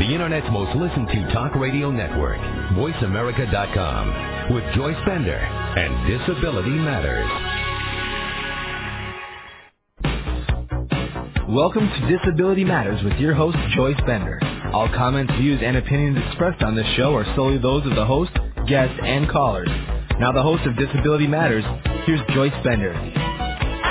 the Internet's most listened to talk radio network, VoiceAmerica.com, with Joyce Bender and Disability Matters. Welcome to Disability Matters with your host, Joyce Bender. All comments, views, and opinions expressed on this show are solely those of the host, guests, and callers. Now, the host of Disability Matters, here's Joyce Bender.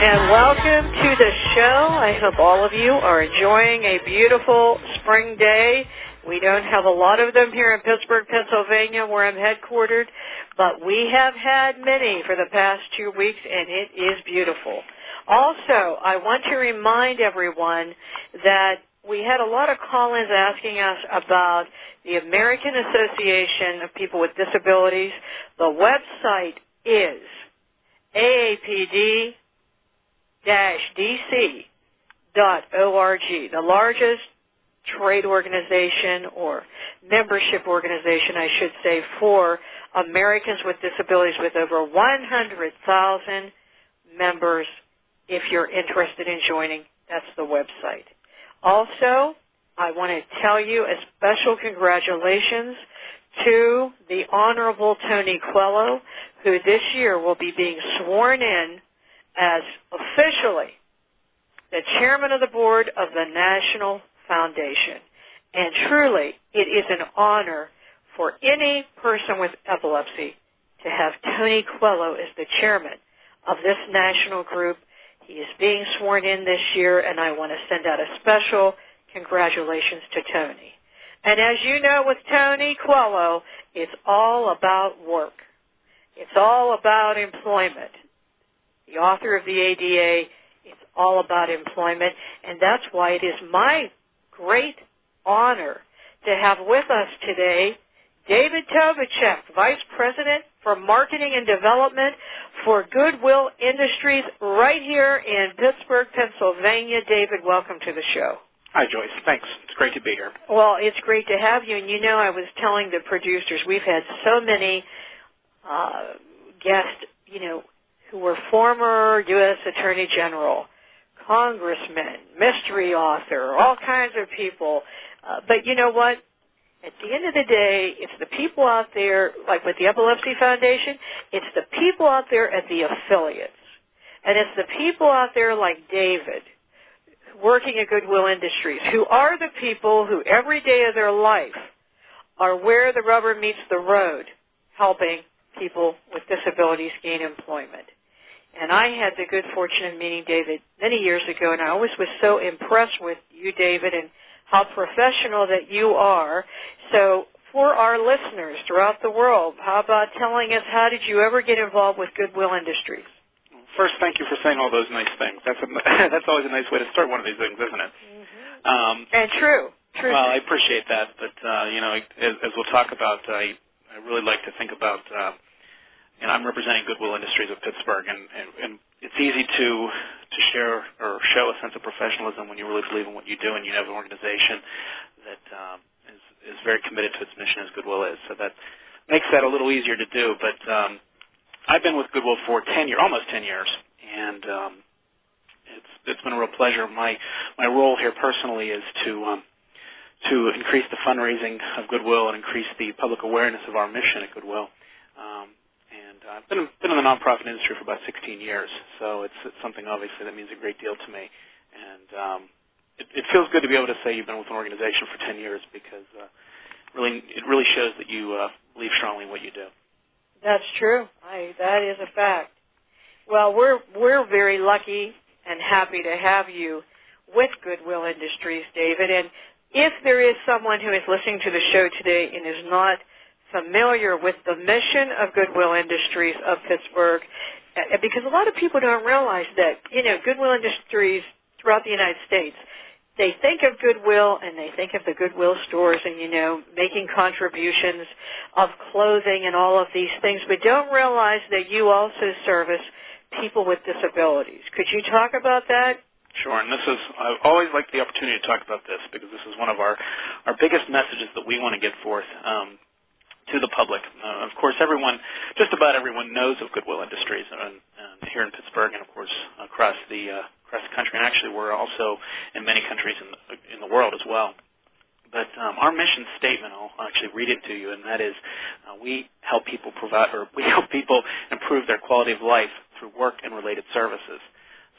And welcome to the show. I hope all of you are enjoying a beautiful spring day. We don't have a lot of them here in Pittsburgh, Pennsylvania, where I'm headquartered, but we have had many for the past two weeks, and it is beautiful. Also, I want to remind everyone that we had a lot of call-ins asking us about the American Association of People with Disabilities. The website is AAPD dc.org, the largest trade organization or membership organization, I should say, for Americans with disabilities with over 100,000 members. If you're interested in joining, that's the website. Also, I want to tell you a special congratulations to the Honorable Tony Coelho, who this year will be being sworn in as officially the chairman of the board of the National Foundation. And truly, it is an honor for any person with epilepsy to have Tony Coelho as the chairman of this national group. He is being sworn in this year, and I want to send out a special congratulations to Tony. And as you know with Tony Coelho, it's all about work. It's all about employment the author of the ADA. It's all about employment, and that's why it is my great honor to have with us today David Tobiczyk, Vice President for Marketing and Development for Goodwill Industries right here in Pittsburgh, Pennsylvania. David, welcome to the show. Hi, Joyce. Thanks. It's great to be here. Well, it's great to have you. And you know, I was telling the producers, we've had so many uh, guests, you know, who were former U.S. Attorney General, congressmen, mystery author, all kinds of people. Uh, but you know what? At the end of the day, it's the people out there, like with the Epilepsy Foundation, it's the people out there at the affiliates. And it's the people out there like David, working at Goodwill Industries, who are the people who every day of their life are where the rubber meets the road, helping people with disabilities gain employment. And I had the good fortune of meeting David many years ago, and I always was so impressed with you, David, and how professional that you are. So for our listeners throughout the world, how about telling us how did you ever get involved with Goodwill Industries? First, thank you for saying all those nice things. That's a, that's always a nice way to start one of these things, isn't it? Mm-hmm. Um, and true. True. Well, I appreciate that, but uh, you know, as, as we'll talk about, I I really like to think about uh, and I'm representing Goodwill Industries of Pittsburgh, and, and, and it's easy to to share or show a sense of professionalism when you really believe in what you do, and you have an organization that um, is is very committed to its mission as Goodwill is. So that makes that a little easier to do. But um, I've been with Goodwill for 10 years, almost 10 years, and um, it's it's been a real pleasure. My my role here personally is to um, to increase the fundraising of Goodwill and increase the public awareness of our mission at Goodwill. Um, I've been, been in the nonprofit industry for about 16 years, so it's, it's something obviously that means a great deal to me. And um, it, it feels good to be able to say you've been with an organization for 10 years because uh, really it really shows that you uh, believe strongly in what you do. That's true. I, that is a fact. Well, we're we're very lucky and happy to have you with Goodwill Industries, David. And if there is someone who is listening to the show today and is not familiar with the mission of Goodwill Industries of Pittsburgh because a lot of people don't realize that, you know, Goodwill Industries throughout the United States, they think of Goodwill and they think of the Goodwill stores and, you know, making contributions of clothing and all of these things, but don't realize that you also service people with disabilities. Could you talk about that? Sure, and this is I've always liked the opportunity to talk about this because this is one of our our biggest messages that we want to get forth. Um, to the public. Uh, of course, everyone, just about everyone, knows of Goodwill Industries and, and here in Pittsburgh, and of course across the uh, across the country. And actually, we're also in many countries in the, in the world as well. But um, our mission statement, I'll actually read it to you, and that is, uh, we help people provide, or we help people improve their quality of life through work and related services.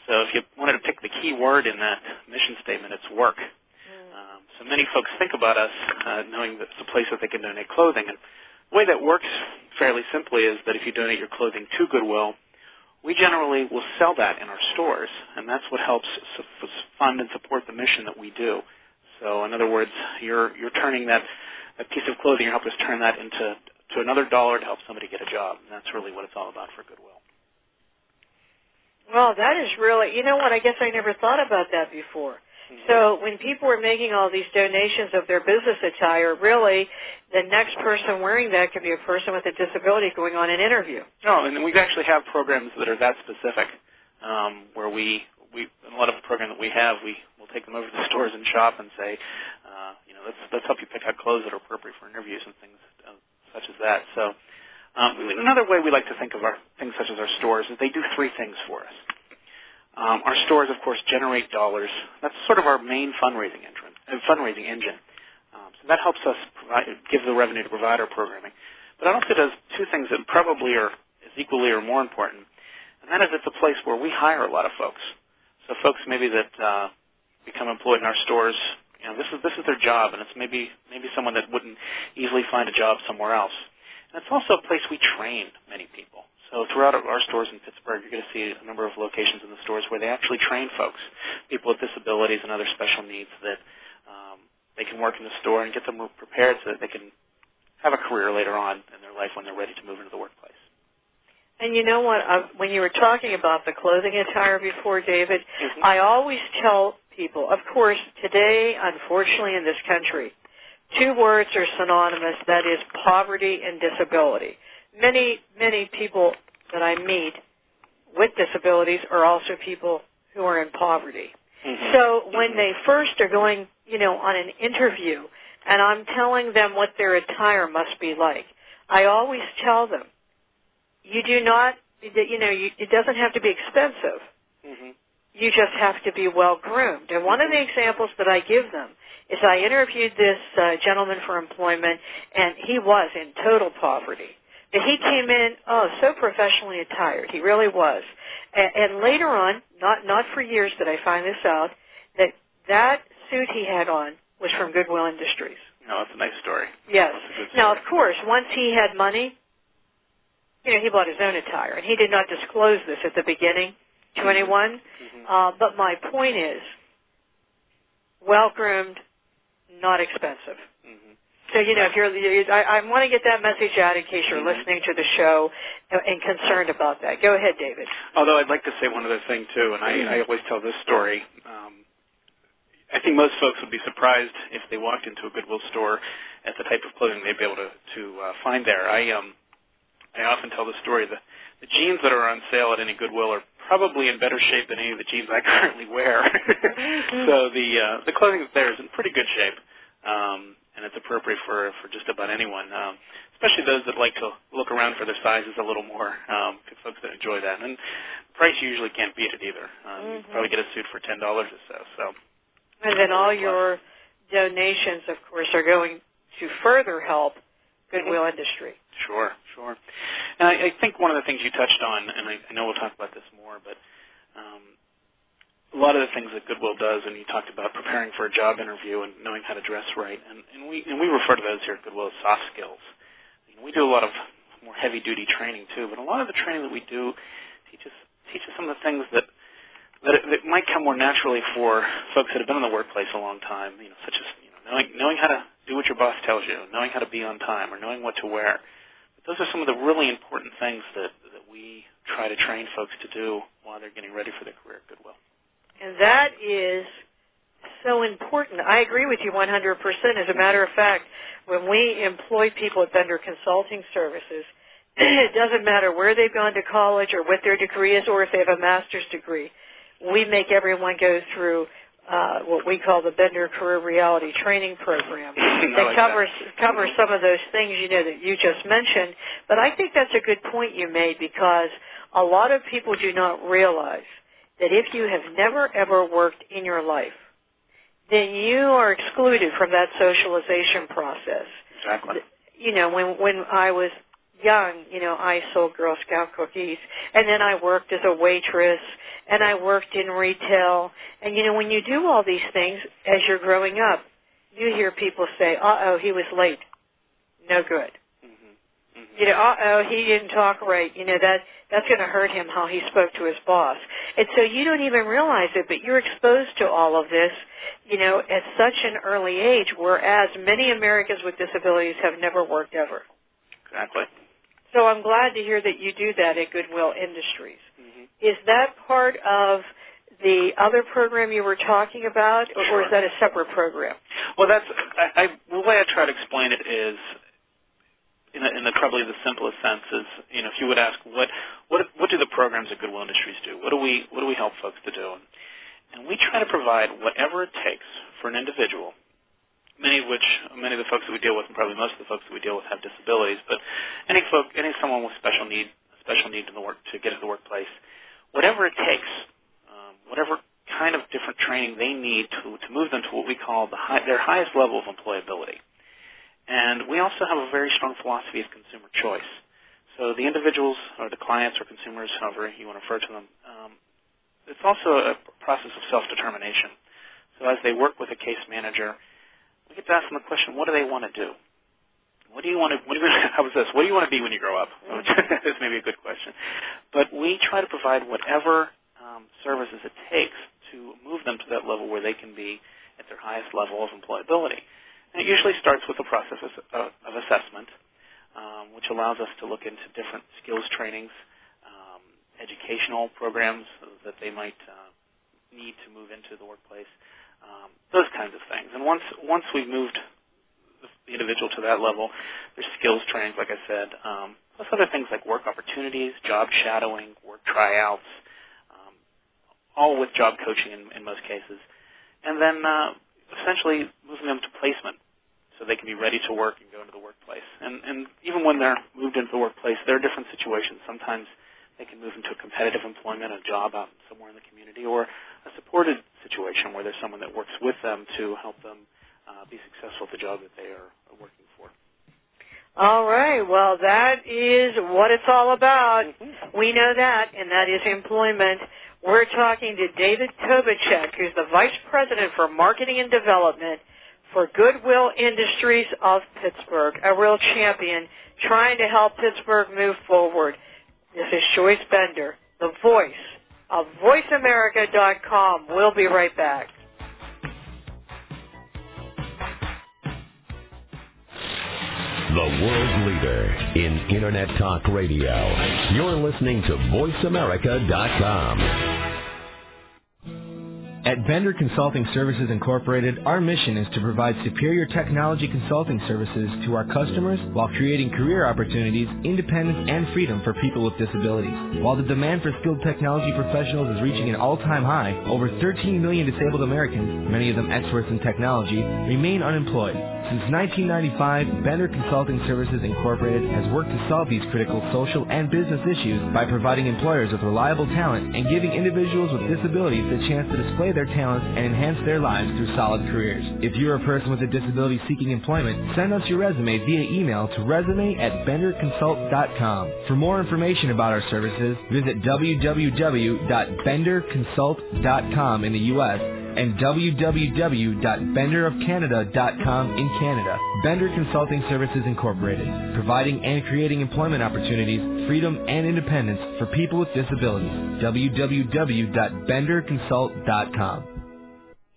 So if you wanted to pick the key word in that mission statement, it's work. So many folks think about us uh, knowing that it's a place that they can donate clothing, and the way that works fairly simply is that if you donate your clothing to Goodwill, we generally will sell that in our stores, and that's what helps fund and support the mission that we do. So in other words, you're you're turning that that piece of clothing, you're helping us turn that into to another dollar to help somebody get a job. And that's really what it's all about for Goodwill. Well, that is really, you know what, I guess I never thought about that before. Mm-hmm. So when people are making all these donations of their business attire, really the next person wearing that could be a person with a disability going on an interview. No, and we actually have programs that are that specific, um, where we we in a lot of the program that we have, we will take them over to the stores and shop and say, uh, you know, let's let's help you pick out clothes that are appropriate for interviews and things uh, such as that. So. Um, another way we like to think of our things such as our stores is they do three things for us. Um, our stores, of course, generate dollars. That's sort of our main fundraising engine. Uh, fundraising engine. Um, so that helps us provide, give the revenue to provide our programming. But it also does two things that probably are as equally or more important, and that is it's a place where we hire a lot of folks. So folks maybe that uh, become employed in our stores, you know, this is this is their job, and it's maybe maybe someone that wouldn't easily find a job somewhere else. And it's also a place we train many people. So throughout our stores in Pittsburgh, you're going to see a number of locations in the stores where they actually train folks, people with disabilities and other special needs that um, they can work in the store and get them prepared so that they can have a career later on in their life when they're ready to move into the workplace. And you know what? Uh, when you were talking about the clothing attire before, David, mm-hmm. I always tell people, of course, today, unfortunately, in this country, two words are synonymous. That is poverty and disability. Many, many people that I meet with disabilities are also people who are in poverty. Mm-hmm. So when mm-hmm. they first are going, you know, on an interview, and I'm telling them what their attire must be like, I always tell them you do not, you know, you, it doesn't have to be expensive. Mm-hmm. You just have to be well groomed. And one of the examples that I give them is I interviewed this uh, gentleman for employment, and he was in total poverty. But he came in, oh, so professionally attired. He really was. And, and later on, not not for years did I find this out, that that suit he had on was from Goodwill Industries. No, that's a nice story. Yes. Story. Now, of course, once he had money, you know, he bought his own attire, and he did not disclose this at the beginning to mm-hmm. anyone. Mm-hmm. Uh, but my point is, well groomed, not expensive. Mm-hmm. So you know, if you're, I, I want to get that message out in case you're mm-hmm. listening to the show and, concerned about that. Go ahead, David. Although I'd like to say one other thing too, and I, I always tell this story. Um, I think most folks would be surprised if they walked into a Goodwill store at the type of clothing they'd be able to to uh, find there. I um I often tell the story the the jeans that are on sale at any Goodwill are probably in better shape than any of the jeans I currently wear. mm-hmm. so the uh, the clothing that's there is in pretty good shape, um, and it's appropriate for for just about anyone, um, especially those that like to look around for their sizes a little more. Um, folks that enjoy that, and price usually can't beat it either. Um, mm-hmm. You probably get a suit for ten dollars or so. So. And then all your donations, of course, are going to further help Goodwill mm-hmm. Industry. Sure, sure. And I, I think one of the things you touched on, and I, I know we'll talk about this more, but um, a lot of the things that Goodwill does, and you talked about preparing for a job interview and knowing how to dress right, and, and we and we refer to those here at Goodwill as soft skills. You know, we do a lot of more heavy duty training too, but a lot of the training that we do teaches teaches some of the things that that, it, that might come more naturally for folks that have been in the workplace a long time. You know, such as you know, knowing knowing how to do what your boss tells you, knowing how to be on time, or knowing what to wear. But those are some of the really important things that, that we try to train folks to do while they're getting ready for their career at Goodwill. And that is so important. I agree with you 100%. As a matter of fact, when we employ people at Bender Consulting Services, it doesn't matter where they've gone to college or what their degree is or if they have a master's degree. We make everyone go through uh, what we call the Bender Career Reality Training Program that like covers that. covers some of those things you know that you just mentioned. But I think that's a good point you made because a lot of people do not realize that if you have never ever worked in your life, then you are excluded from that socialization process. Exactly. You know, when when I was young, you know, I sold Girl Scout cookies, and then I worked as a waitress, and I worked in retail. And you know, when you do all these things as you're growing up, you hear people say, "Uh oh, he was late." No good. You know, uh oh, he didn't talk right. You know that that's going to hurt him how he spoke to his boss. And so you don't even realize it, but you're exposed to all of this, you know, at such an early age. Whereas many Americans with disabilities have never worked ever. Exactly. So I'm glad to hear that you do that at Goodwill Industries. Mm-hmm. Is that part of the other program you were talking about, or, Sure. or is that a separate program? Well, that's I, I, the way I try to explain it is, in, a, in the probably the simplest sense is, you know, if you would ask what what what do the programs at Goodwill Industries do? What do we what do we help folks to do? And, we try to provide whatever it takes for an individual. Many of which, many of the folks that we deal with, and probably most of the folks that we deal with, have disabilities. But any folk, any someone with special need, special need in the work to get to the workplace, whatever it takes, um, whatever kind of different training they need to, to move them to what we call the high, their highest level of employability. And we also have a very strong philosophy of consumer choice. So the individuals or the clients or consumers, however you want to refer to them, um, it's also a process of self-determination. So as they work with a case manager, we get to ask them the question, what do they want to do? What do you want to, what do you, how was this? What do you want to be when you grow up? This may be a good question. But we try to provide whatever um, services it takes to move them to that level where they can be at their highest level of employability. And it usually starts with a process of, of, of assessment, um, which allows us to look into different skills trainings, um, educational programs that they might uh, need to move into the workplace, um, those kinds of things. And once once we've moved the individual to that level, there's skills trainings, like I said, um, plus other things like work opportunities, job shadowing, work tryouts, um, all with job coaching in, in most cases, and then uh, essentially moving them to placement so they can be ready to work and go into the workplace. And, and even when they're moved into the workplace, there are different situations. Sometimes they can move into a competitive employment, a job out somewhere in the community, or a supported situation where there's someone that works with them to help them uh, be successful at the job that they are working for. All right. Well, that is what it's all about. Mhm. We know that, and that is employment. We're talking to David Tobiczyk, who's the Vice President for Marketing and Development for Goodwill Industries of Pittsburgh, a real champion trying to help Pittsburgh move forward. This is Joyce Bender, the voice of VoiceAmerica.com. We'll be right back. The world leader in Internet Talk Radio. You're listening to VoiceAmerica.com. At Bender Consulting Services Incorporated, our mission is to provide superior technology consulting services to our customers while creating career opportunities, independence, and freedom for people with disabilities. While the demand for skilled technology professionals is reaching an all-time high, over 13 million disabled Americans, many of them experts in technology, remain unemployed. Since 1995, Bender Consulting Services Incorporated has worked to solve these critical social and business issues by providing employers with reliable talent and giving individuals with disabilities the chance to display their talents and enhance their lives through solid careers. If you're a person with a disability seeking employment, send us your resume via email to resume at benderconsult.com. For more information about our services, visit www.benderconsult.com in the U.S. and www.benderofcanada.com in Canada. Bender Consulting Services Incorporated, providing and creating employment opportunities, freedom, and independence for people with disabilities. www.benderconsult.com.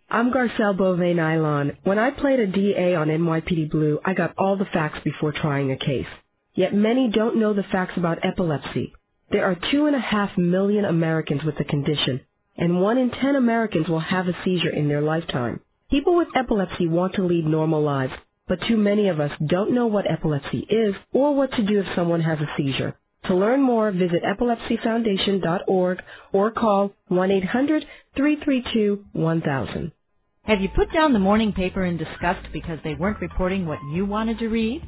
I'm Garcelle Beauvais Nilon. When I played a DA on NYPD Blue, I got all the facts before trying a case. Yet many don't know the facts about epilepsy. There are two and a half million Americans with the condition, and one in ten Americans will have a seizure in their lifetime. People with epilepsy want to lead normal lives, but too many of us don't know what epilepsy is or what to do if someone has a seizure. To learn more, visit epilepsyfoundation.org or call 1-800-332-1000. Have you put down the morning paper in disgust because they weren't reporting what you wanted to read?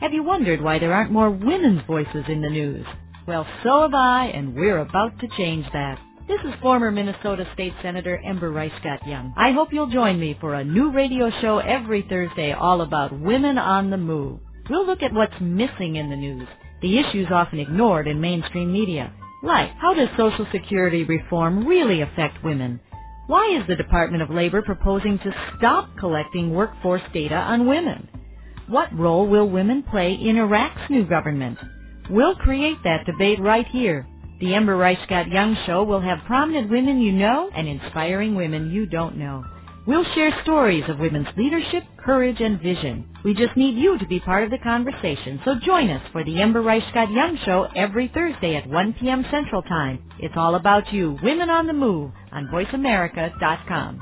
Have you wondered why there aren't more women's voices in the news? Well, so have I, and we're about to change that. This is former Minnesota State Senator Ember Reichgott Junge. I hope you'll join me for a new radio show every Thursday all about women on the move. We'll look at what's missing in the news, the issues often ignored in mainstream media. Like, how does Social Security reform really affect women? Why is the Department of Labor proposing to stop collecting workforce data on women? What role will women play in Iraq's new government? We'll create that debate right here. The Ember Reichgott Junge Show will have prominent women you know and inspiring women you don't know. We'll share stories of women's leadership, courage, and vision. We just need you to be part of the conversation, so join us for the Ember Reichgott Junge Show every Thursday at 1 p.m. Central Time. It's all about you, Women on the Move, on VoiceAmerica.com.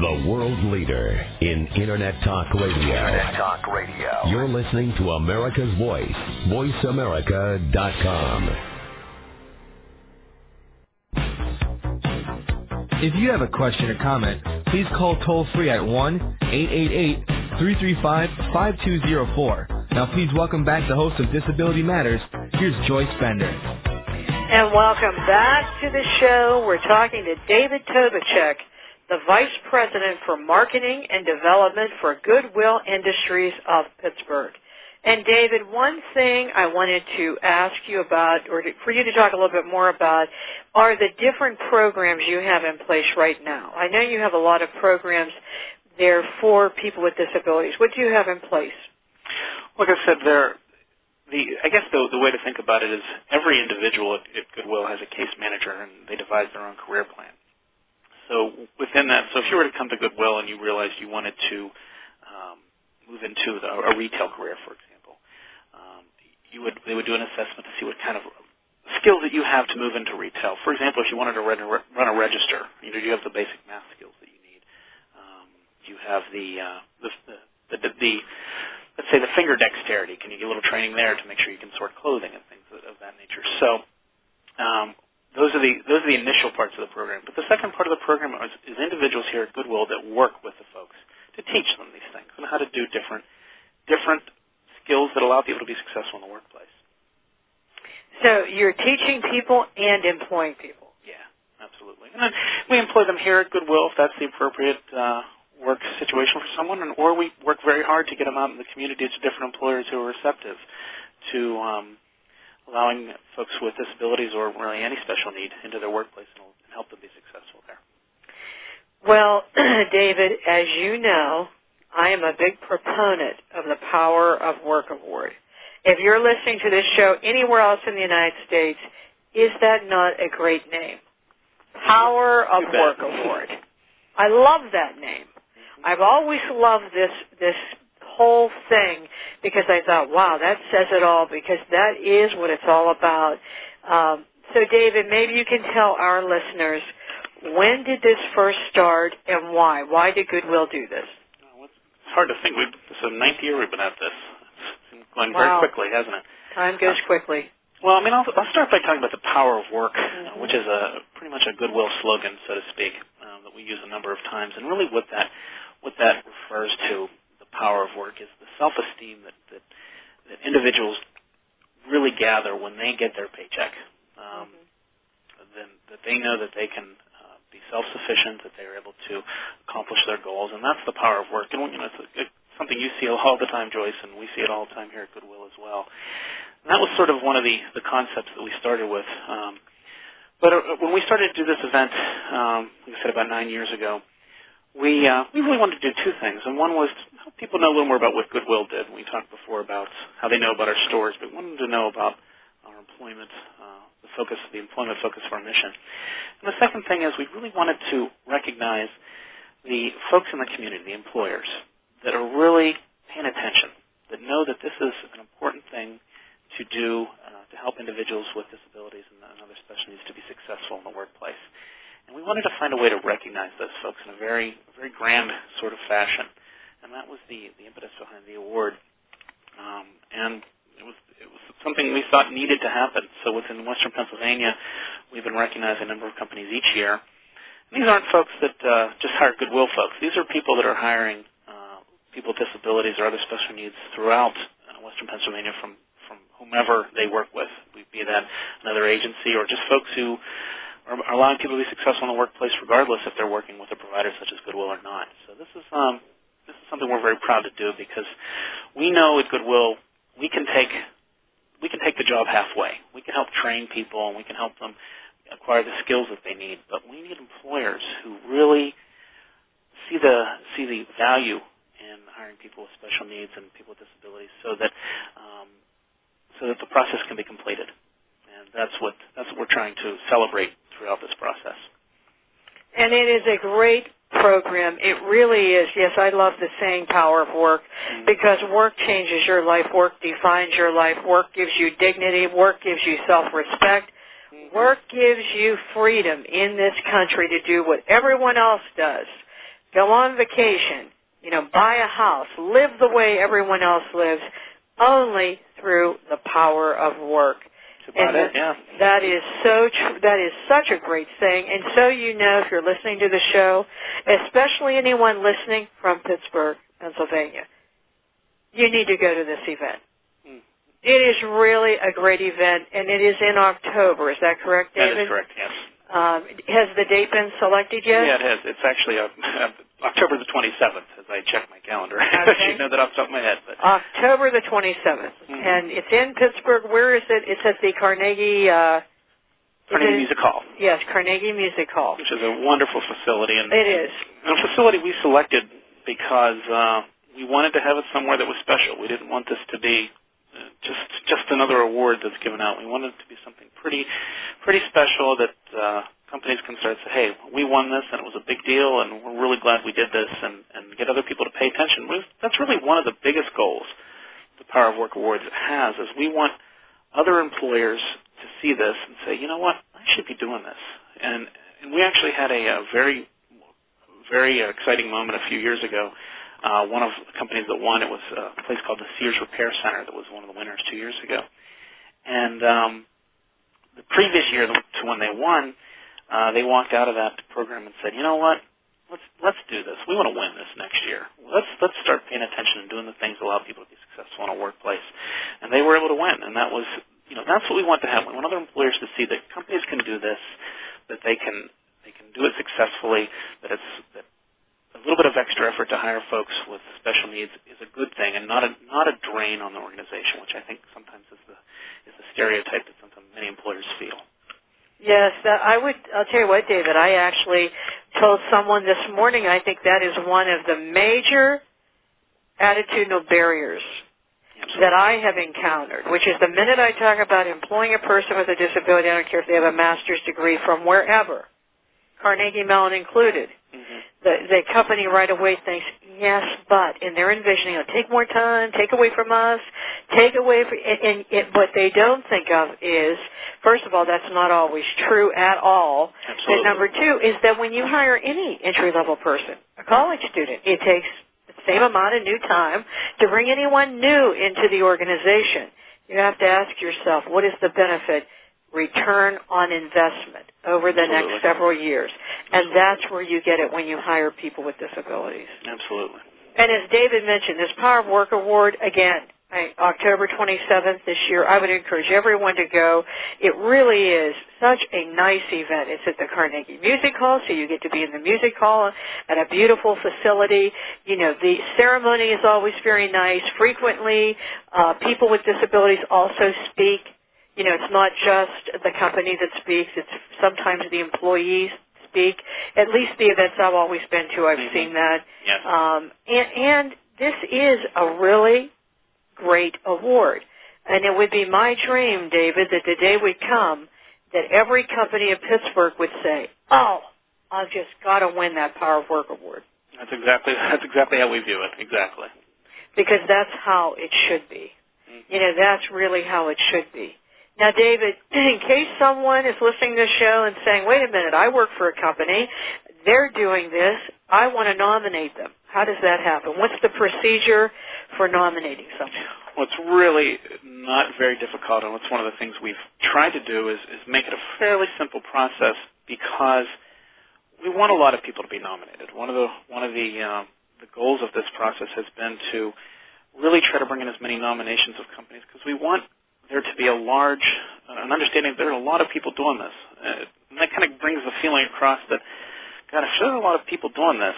The world leader in Internet Talk Radio. Internet Talk Radio. You're listening to America's Voice, VoiceAmerica.com. If you have a question or comment, please call toll free at 1-888-335-5204. Now please welcome back the host of Disability Matters. Here's Joyce Bender. And welcome back to the show. We're talking to David Tobiczyk, the Vice President for Marketing and Development for Goodwill Industries of Pittsburgh. And David, one thing I wanted to ask you about, or to, for you to talk a little bit more about, are the different programs you have in place right now. I know you have a lot of programs there for people with disabilities. What do you have in place? Like I said, there. The, I guess the, the way to think about it is every individual at, at Goodwill has a case manager, and they devise their own career plan. So within that, so if you were to come to Goodwill and you realized you wanted to um, move into the, a retail career, for example you would they would do an assessment to see what kind of skills that you have to move into retail. For example, if you wanted to run a, run a register, you know, you have the basic math skills that you need. Um, you have the, uh, the, the, the, the let's say the finger dexterity. Can you get a little training there to make sure you can sort clothing and things of, of that nature? So um, those are the those are the initial parts of the program. But the second part of the program is, is individuals here at Goodwill that work with the folks to teach them these things and how to do different different skills that allow people to be successful in the workplace. So you're teaching people and employing people. Yeah, absolutely. And then we employ them here at Goodwill if that's the appropriate uh, work situation for someone, and, or we work very hard to get them out in the community to different employers who are receptive to um, allowing folks with disabilities or really any special need into their workplace and help them be successful there. Well, David, as you know, I am a big proponent of the Power of Work Award. If you're listening to this show anywhere else in the United States, is that not a great name? Power of Work Award. I love that name. Mm-hmm. I've always loved this this whole thing because I thought, wow, that says it all because that is what it's all about. Um, so, David, maybe you can tell our listeners when did this first start and why? Why did Goodwill do this? it's hard to think. We've this is the ninth year we've been at this. It's going wow. very quickly, hasn't it? Time goes uh, quickly. Well, I mean, I'll, I'll start by talking about the power of work, mm-hmm. which is a pretty much a goodwill slogan, so to speak, um, that we use a number of times. And really, what that what that refers to, power of work, is the self-esteem that that, that individuals really gather when they get their paycheck. Um, mm-hmm. Then that they know that they can be self-sufficient, that they're able to accomplish their goals, and that's the power of work. And you know, it's, a, it's something you see all the time, Joyce, and we see it all the time here at Goodwill as well. And that was sort of one of the the concepts that we started with. Um, but uh, when we started to do this event, um, like I said, about nine years ago, we uh, we really wanted to do two things, and one was people know a little more about what Goodwill did. We talked before about how they know about our stores, but wanted to know about our employment, uh, the focus, the employment focus of our mission. And the second thing is we really wanted to recognize the folks in the community, the employers, that are really paying attention, that know that this is an important thing to do uh, to help individuals with disabilities and, and other special needs to be successful in the workplace. And we wanted to find a way to recognize those folks in a very, very grand sort of fashion. Was the, the impetus behind the award. Um, and it was it was something we thought needed to happen. So within Western Pennsylvania, we've been recognizing a number of companies each year. And these aren't folks that uh, just hire goodwill folks. These are people that are hiring uh, people with disabilities or other special needs throughout uh, Western Pennsylvania from from whomever they work with, be that another agency or just folks who are allowing people to be successful in the workplace regardless if they're working with a provider such as Goodwill or not. So this is um, something we're very proud to do because we know at Goodwill we can take we can take the job halfway. We can help train people and we can help them acquire the skills that they need. But we need employers who really see the see the value in hiring people with special needs and people with disabilities, so that um, so that the process can be completed. And that's what that's what we're trying to celebrate throughout this process. And it is a great program. It really is. Yes, I love the saying power of work mm-hmm. because work changes your life. Work defines your life. Work gives you dignity. Work gives you self-respect. Mm-hmm. Work gives you freedom in this country to do what everyone else does. Go on vacation, you know, buy a house, live the way everyone else lives only through the power of work. And it, yeah. that is so tr- that is such a great thing. And so you know, if you're listening to the show, especially anyone listening from Pittsburgh, Pennsylvania, you need to go to this event. Hmm. It is really a great event, and it is in October. Is that correct, David? That is correct. Yes. Um, has the date been selected yet? Yeah, it has. It's actually uh, October the 27th, as I check my calendar. Okay. I should know that off the top of my head. But. October the 27th. Mm-hmm. And it's in Pittsburgh. Where is it? It's at the Carnegie... Uh, Carnegie Music Hall. Yes, Carnegie Music Hall. Which is a wonderful facility. And it is. And a facility we selected because uh, we wanted to have it somewhere that was special. We didn't want this to be just just another award that's given out. We wanted it to be something pretty pretty special that uh, companies can start to say, hey, we won this and it was a big deal and we're really glad we did this and, and get other people to pay attention. That's really one of the biggest goals the Power of Work Awards has is we want other employers to see this and say, you know what, I should be doing this. And, and we actually had a, a very, very exciting moment a few years ago. Uh, one of the companies that won, it was a place called the Sears Repair Center that was one of the winners two years ago. And um, the previous year to when they won, uh, they walked out of that program and said, you know what? Let's let's do this. We want to win this next year. Let's let's start paying attention and doing the things that allow people to be successful in a workplace. And they were able to win, and that was you know that's what we want to have. We want other employers to see that companies can do this, that they can they can do it successfully, that it's that a little bit of extra effort to hire folks with special needs is a good thing and not a not a drain on the organization, which I think sometimes is the is the stereotype that sometimes many employers feel. Yes, that, I would. I'll tell you what, David. I actually told someone this morning. I think that is one of the major attitudinal barriers that I have encountered, which is the minute I talk about employing a person with a disability, I don't care if they have a master's degree from wherever, Carnegie Mellon included. Mm-hmm. the, the company right away thinks, yes, but, and they're envisioning, know, take more time, take away from us, take away from, and, and it, what they don't think of is, first of all, that's not always true at all. Absolutely. And number two is that when you hire any entry-level person, a college student, it takes the same amount of new time to bring anyone new into the organization. You have to ask yourself, what is the benefit? return on investment over the Absolutely. next several years. And that's where you get it when you hire people with disabilities. Absolutely. And as David mentioned, this Power of Work Award, again, October 27th this year, I would encourage everyone to go. It really is such a nice event. It's at the Carnegie Music Hall, so you get to be in the music hall at a beautiful facility. You know, the ceremony is always very nice. Frequently, uh, people with disabilities also speak you know, it's not just the company that speaks, it's sometimes the employees speak. At least the events I've always been to, I've mm-hmm. seen that. Yes. Um, and, and this is a really great award. And it would be my dream, David, that the day would come that every company in Pittsburgh would say, oh, I've just got to win that Power of Work Award. That's exactly that's exactly how we view it. Exactly. Because that's how it should be. Mm-hmm. You know, that's really how it should be. Now, David, in case someone is listening to the show and saying, wait a minute, I work for a company, they're doing this, I want to nominate them. How does that happen? What's the procedure for nominating someone? Well, it's really not very difficult, and it's one of the things we've tried to do is, is make it a fairly simple process because we want a lot of people to be nominated. One of the one of the uh, the goals of this process has been to really try to bring in as many nominations of companies because we want there to be a large, uh, an understanding that there are a lot of people doing this. Uh, and that kind of brings the feeling across that, God, if there are a lot of people doing this,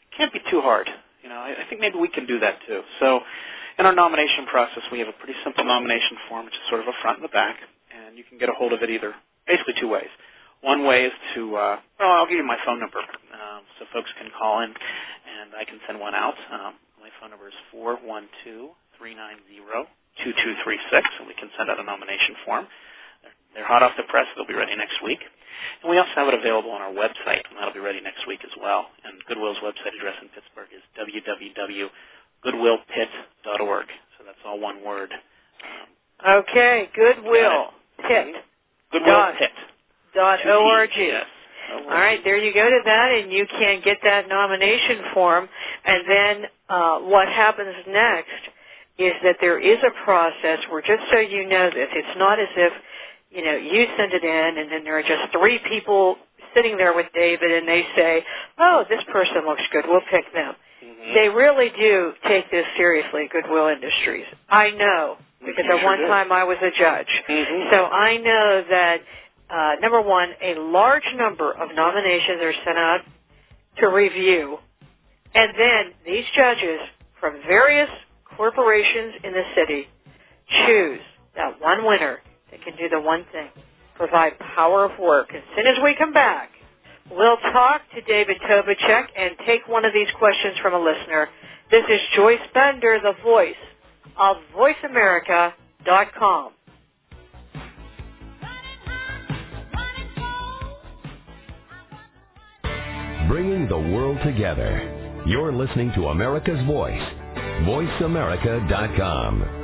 it can't be too hard. You know, I, I think maybe we can do that too. So in our nomination process, we have a pretty simple nomination form, which is sort of a front and a back, and you can get a hold of it either, basically two ways. One way is to, uh, well, I'll give you my phone number um, so folks can call in and I can send one out. Um, my phone number is four one two three nine zero two two three six, and we can send out a nomination form. They're, they're hot off the press. They'll be ready next week. And we also have it available on our website, and that'll be ready next week as well. And Goodwill's website address in Pittsburgh is www.goodwillpitt.org. So that's all one word. Um, Okay, Goodwill Pit Goodwill. Pitt. dot org. Yes. All right, there you go to that, and you can get that nomination form. And then uh, what happens next is that there is a process where, just so you know this, it's not as if you know you send it in, and then there are just three people sitting there with David, and they say, "Oh, this person looks good. We'll pick them." Mhm. They really do take this seriously, Goodwill Industries. I know because at sure one do. time I was a judge. Mhm. So I know that uh, number one, a large number of nominations are sent out to review, and then these judges from various corporations in the city choose that one winner that can do the one thing, provide power of work. As soon as we come back, we'll talk to David Tobiczyk and take one of these questions from a listener. This is Joyce Bender, the voice of VoiceAmerica.com. Bringing the world together. You're listening to America's Voice. VoiceAmerica.com.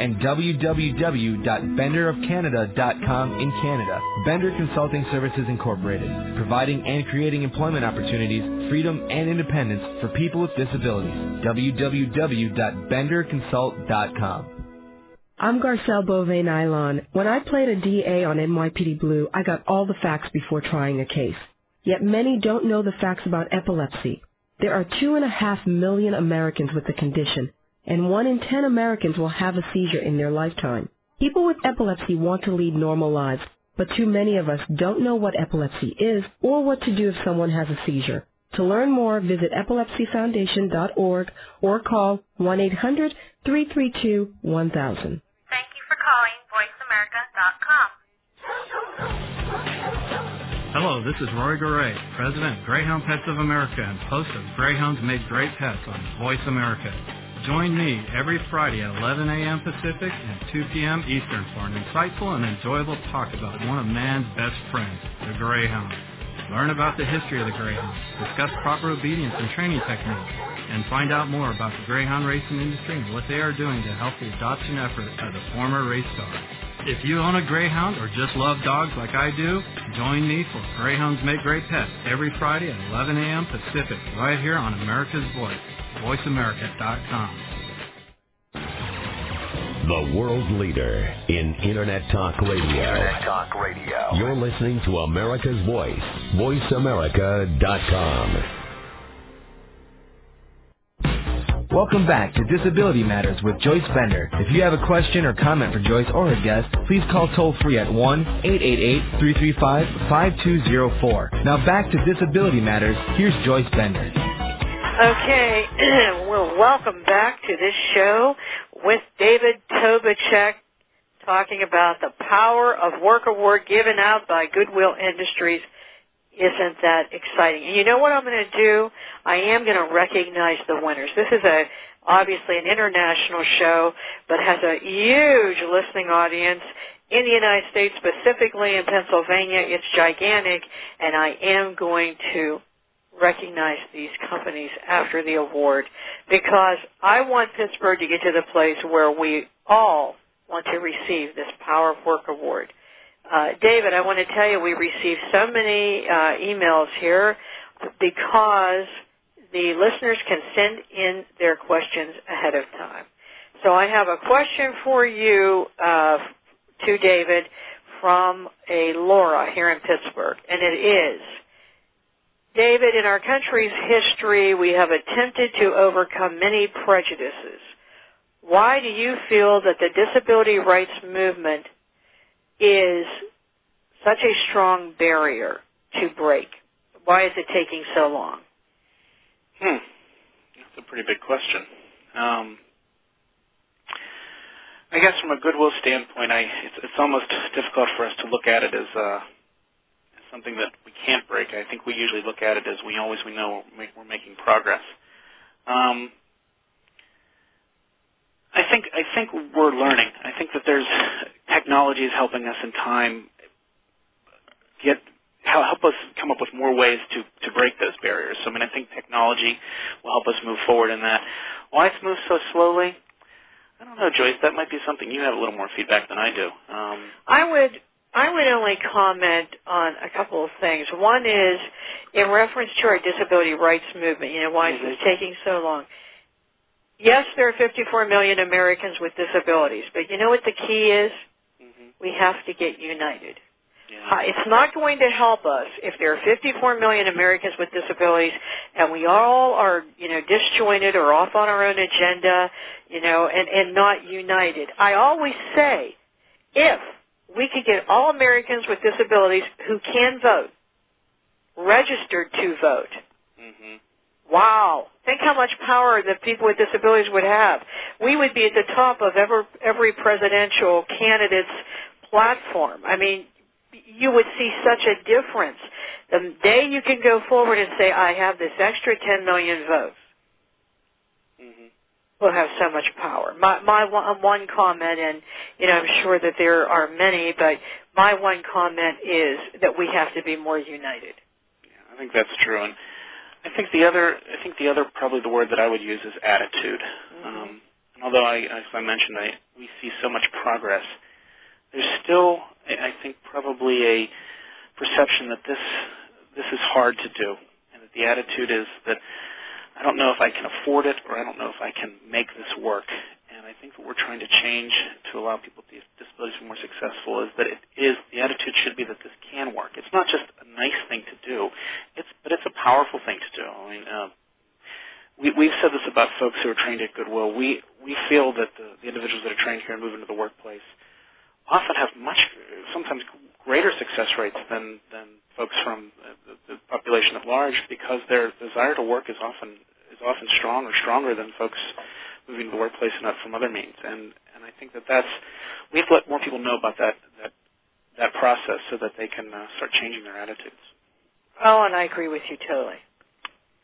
and www.benderofcanada.com in Canada. Bender Consulting Services Incorporated, providing and creating employment opportunities, freedom, and independence for people with disabilities. www.benderconsult.com. I'm Garcelle Beauvais Nilon. When I played a DA on NYPD Blue, I got all the facts before trying a case. Yet many don't know the facts about epilepsy. There are two and a half million Americans with the condition, and one in ten Americans will have a seizure in their lifetime. People with epilepsy want to lead normal lives, but too many of us don't know what epilepsy is or what to do if someone has a seizure. To learn more, visit epilepsyfoundation.org or call 1-800-332-1000. Thank you for calling VoiceAmerica.com. Hello, this is Roy Garay, President of Greyhound Pets of America and host of Greyhounds Make Great Pets on Voice America. Join me every Friday at 11 a.m. Pacific and 2 p.m. Eastern for an insightful and enjoyable talk about one of man's best friends, the Greyhound. Learn about the history of the Greyhound, discuss proper obedience and training techniques, and find out more about the Greyhound racing industry and what they are doing to help the adoption effort of the former race dog. If you own a Greyhound or just love dogs like I do, join me for Greyhounds Make Great Pets every Friday at 11 a.m. Pacific, right here on America's Voice, voiceamerica.com. The world leader in Internet Talk Radio. Internet Talk Radio. You're listening to America's Voice. VoiceAmerica.com. Welcome back to Disability Matters with Joyce Bender. If you have a question or comment for Joyce or her guest, please call toll free at 1-888-335-5204. Now back to Disability Matters. Here's Joyce Bender. Okay, well, welcome back to this show with David Tobiczyk talking about the power of work award given out by Goodwill Industries. Isn't that exciting? And you know what I'm going to do? I am going to recognize the winners. This is a, obviously an international show, but has a huge listening audience in the United States, specifically in Pennsylvania. It's gigantic, and I am going to recognize these companies after the award because I want Pittsburgh to get to the place where we all want to receive this Power of Work Award. Uh, David, I want to tell you we received so many uh, emails here because the listeners can send in their questions ahead of time. So I have a question for you uh, to David from a Laura here in Pittsburgh, and it is, David, in our country's history, we have attempted to overcome many prejudices. Why do you feel that the disability rights movement is such a strong barrier to break? Why is it taking so long? Hmm. That's a pretty big question. Um, I guess from a goodwill standpoint, I it's, it's almost difficult for us to look at it as, uh, something that we can't break. I think we usually look at it as we always we know we're, making progress. Um, I think I think we're learning. I think that there's technology is helping us in time get help us come up with more ways to to break those barriers. So I mean, I think technology will help us move forward in that. Why it's moved so slowly? I don't know, Joyce. That might be something you have a little more feedback than I do. Um, I would I would only comment on a couple of things. One is in reference to our disability rights movement. You know, why mm-hmm. is this taking so long? Yes, there are 54 million Americans with disabilities, but you know what the key is? Mm-hmm. We have to get united. Yeah. It's not going to help us if there are 54 million Americans with disabilities and we all are, you know, disjointed or off on our own agenda, you know, and, and not united. I always say, if we could get all Americans with disabilities who can vote registered to vote, mm-hmm. Wow. Think how much power the people with disabilities would have. We would be at the top of every, every presidential candidate's platform. I mean, you would see such a difference. The day you can go forward and say, I have this extra 10 million votes. Will have so much power. My, my one, one comment, and you know, I'm sure that there are many, but my one comment is that we have to be more united. Yeah, I think that's true. And I think the other, I think the other, probably the word that I would use is attitude. Mm-hmm. Um, although I, as I mentioned, I, we see so much progress, there's still, I think, probably a perception that this this is hard to do, and that the attitude is that I don't know if I can afford it, or I don't know if I can make this work. And I think what we're trying to change to allow people with disabilities to be more successful is that it is the attitude should be that this can work. It's not just a nice thing to do, it's but it's a powerful thing to do. I mean. Uh, we, we've said this about folks who are trained at Goodwill. We we feel that the, the individuals that are trained here and move into the workplace often have much, sometimes greater success rates than, than folks from the, the population at large because their desire to work is often is often strong or stronger than folks moving to the workplace and not from other means. And and I think that that's we have to let more people know about that that that process so that they can uh, start changing their attitudes. Oh, and I agree with you totally.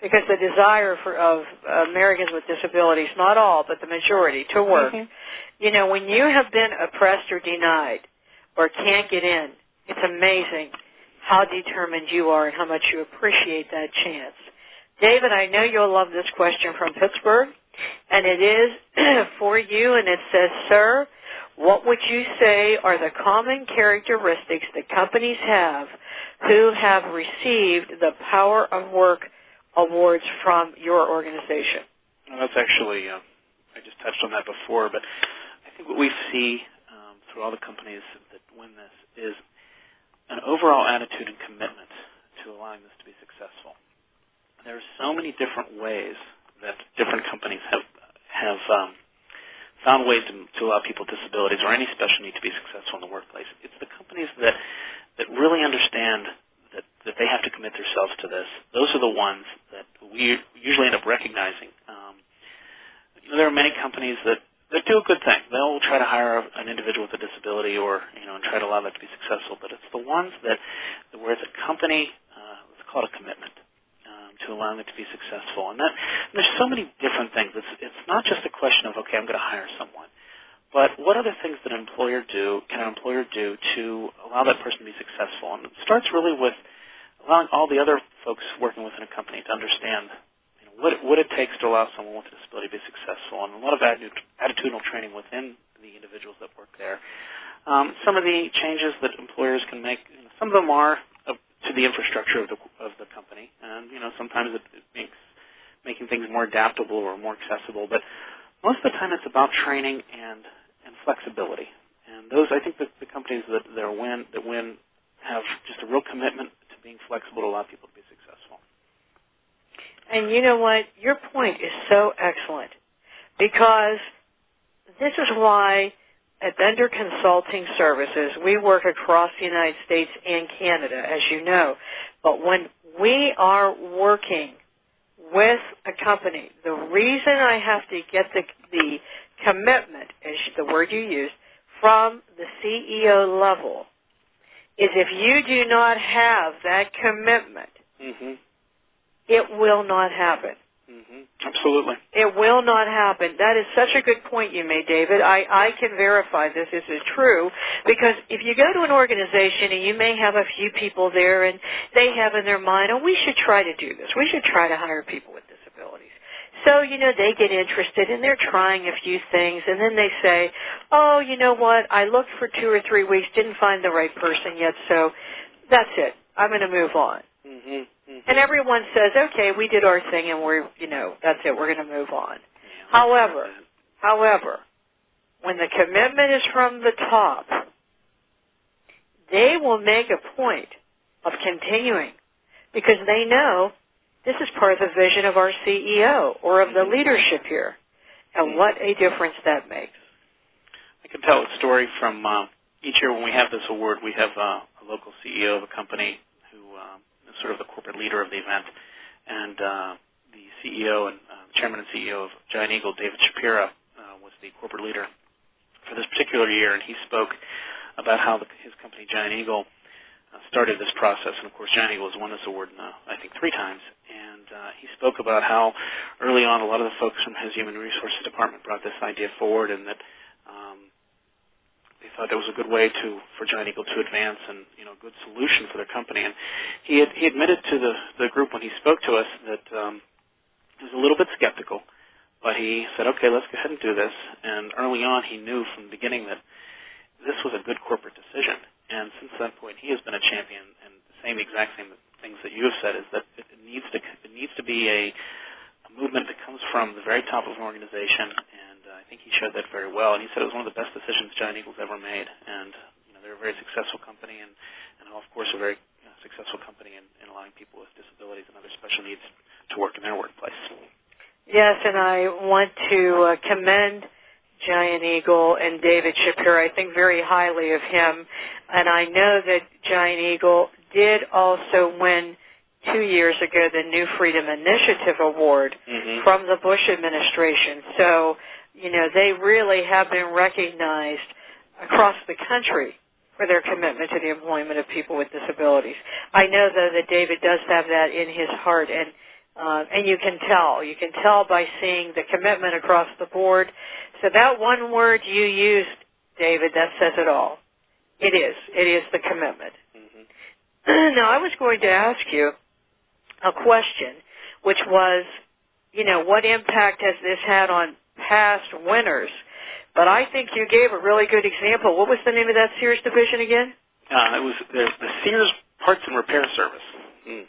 Because the desire for of Americans with disabilities, not all, but the majority, to work mm-hmm. You know, when you have been oppressed or denied or can't get in, it's amazing how determined you are and how much you appreciate that chance. David, I know you'll love this question from Pittsburgh, and it is for you, and it says, Sir, what would you say are the common characteristics that companies have who have received the Power of Work awards from your organization? Well, that's actually, uh, I just touched on that before, but I think what we see um, through all the companies that win this is an overall attitude and commitment to allowing this to be successful. There are so many different ways that different companies have have um, found ways to, to allow people with disabilities or any special need to be successful in the workplace. It's the companies that that really understand that, that they have to commit themselves to this. Those are the ones that we usually end up recognizing. Um, you know, there are many companies that they do a good thing. They'll try to hire an individual with a disability or, you know, and try to allow that to be successful. But it's the ones that, where it's a company, uh, let's a commitment, to to allow them to be successful. And that and there's so many different things. It's it's not just a question of okay, I'm going to hire someone, but what other things that an employer do can an employer do to allow that person to be successful? And it starts really with allowing all the other folks working within a company to understand you know, what what it takes to allow someone with a disability to be successful, and a lot of attitudinal training within the individuals that work there. Um, some of the changes that employers can make, you know, some of them are to the infrastructure of the of the you know sometimes it, makes making things more adaptable or more accessible. But most of the time, it's about training and and flexibility. And those, I think, the, the companies that that are win that win have just a real commitment to being flexible to allow people to be successful. And you know what? Your point is so excellent because this is why at Bender Consulting Services, we work across the United States and Canada, as you know. But when we are working with a company, the reason I have to get the, the commitment, is the word you used, from the CEO level, is if you do not have that commitment, mm-hmm. it will not happen. Mm-hmm. Absolutely. It will not happen. That is such a good point you made, David. I, I can verify this. This is true because if you go to an organization and you may have a few people there and they have in their mind, oh, we should try to do this. We should try to hire people with disabilities. So, you know, they get interested and they're trying a few things and then they say, oh, you know what, I looked for two or three weeks, didn't find the right person yet, so that's it. I'm going to move on. Mm-hmm. And mm-hmm. everyone says, okay, we did our thing and we're, you know, that's it, we're going to move on. Mm-hmm. However, mm-hmm. however, when the commitment is from the top, they will make a point of continuing because they know this is part of the vision of our CEO or of the leadership here. And what a difference that makes. I can tell a story from uh, each year when we have this award, we have uh, a local CEO of a company sort of the corporate leader of the event, and uh, the CEO and uh, chairman and CEO of Giant Eagle, David Shapiro, uh, was the corporate leader for this particular year, and he spoke about how the, his company, Giant Eagle, uh, started this process. And of course, Giant Eagle has won this award, uh, I think, three times. And uh, he spoke about how early on, a lot of the folks from his human resources department brought this idea forward, and that thought that was a good way to for Giant Eagle to advance and you know a good solution for their company. And he had, he admitted to the the group when he spoke to us that um, he was a little bit skeptical, but he said, "Okay, let's go ahead and do this." And early on, he knew from the beginning that this was a good corporate decision. And since that point, he has been a champion. And the same exact same things that you have said is that it needs to it needs to be a, a movement that comes from the very top of an organization I think he showed that very well. And he said it was one of the best decisions Giant Eagles ever made. And you know, they're a very successful company, and, and of course, a very you know, successful company in, in allowing people with disabilities and other special needs to work in their workplace. Yes, and I want to uh, commend Giant Eagle and David Shapiro. I think very highly of him, and I know that Giant Eagle did also win two years ago the New Freedom Initiative Award mm-hmm. from the Bush administration. So you know, they really have been recognized across the country for their commitment to the employment of people with disabilities. I know though that David does have that in his heart and uh, and you can tell. You can tell by seeing the commitment across the board. So that one word you used, David, that says it all. It is. It is the commitment. Mm-hmm. now, I was going to ask you a question, which was, you know, what impact has this had on past winners. But I think you gave a really good example. What was the name of that Sears division again? Uh, it was the, the Sears Parts and Repair Service. Mm.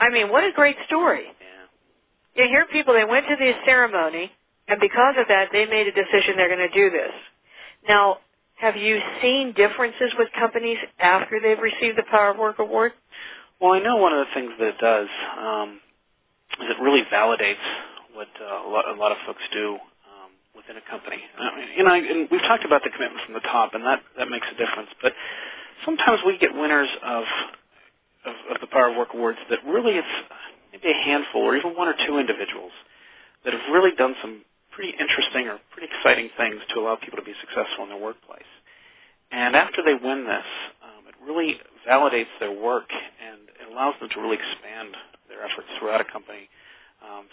I mean, what a great story. Yeah. You hear people, they went to the ceremony, and because of that, they made a decision they're going to do this. Now, have you seen differences with companies after they've received the Power of Work Award? Well, I know one of the things that it does um, is it really validates what uh, a, lot, a lot of folks do within a company. Uh, you know, and we've talked about the commitment from the top, and that that makes a difference. But sometimes we get winners of of, of the Power of Work awards that really it's maybe a handful or even one or two individuals that have really done some pretty interesting or pretty exciting things to allow people to be successful in their workplace. And after they win this, um, it really validates their work and it allows them to really expand their efforts throughout a company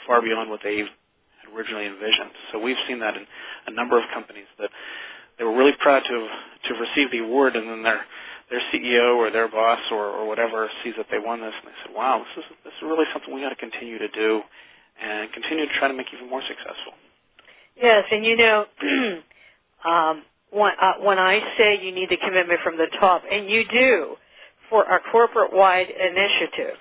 far beyond what they had originally envisioned. So we've seen that in a number of companies that they were really proud to have, to receive the award, and then their their CEO or their boss or, or whatever sees that they won this, and they said, "Wow, this is this is really something we got to continue to do, and continue to try to make even more successful." Yes, and you know, um, when, uh, when I say you need the commitment from the top, and you do, for a corporate-wide initiative.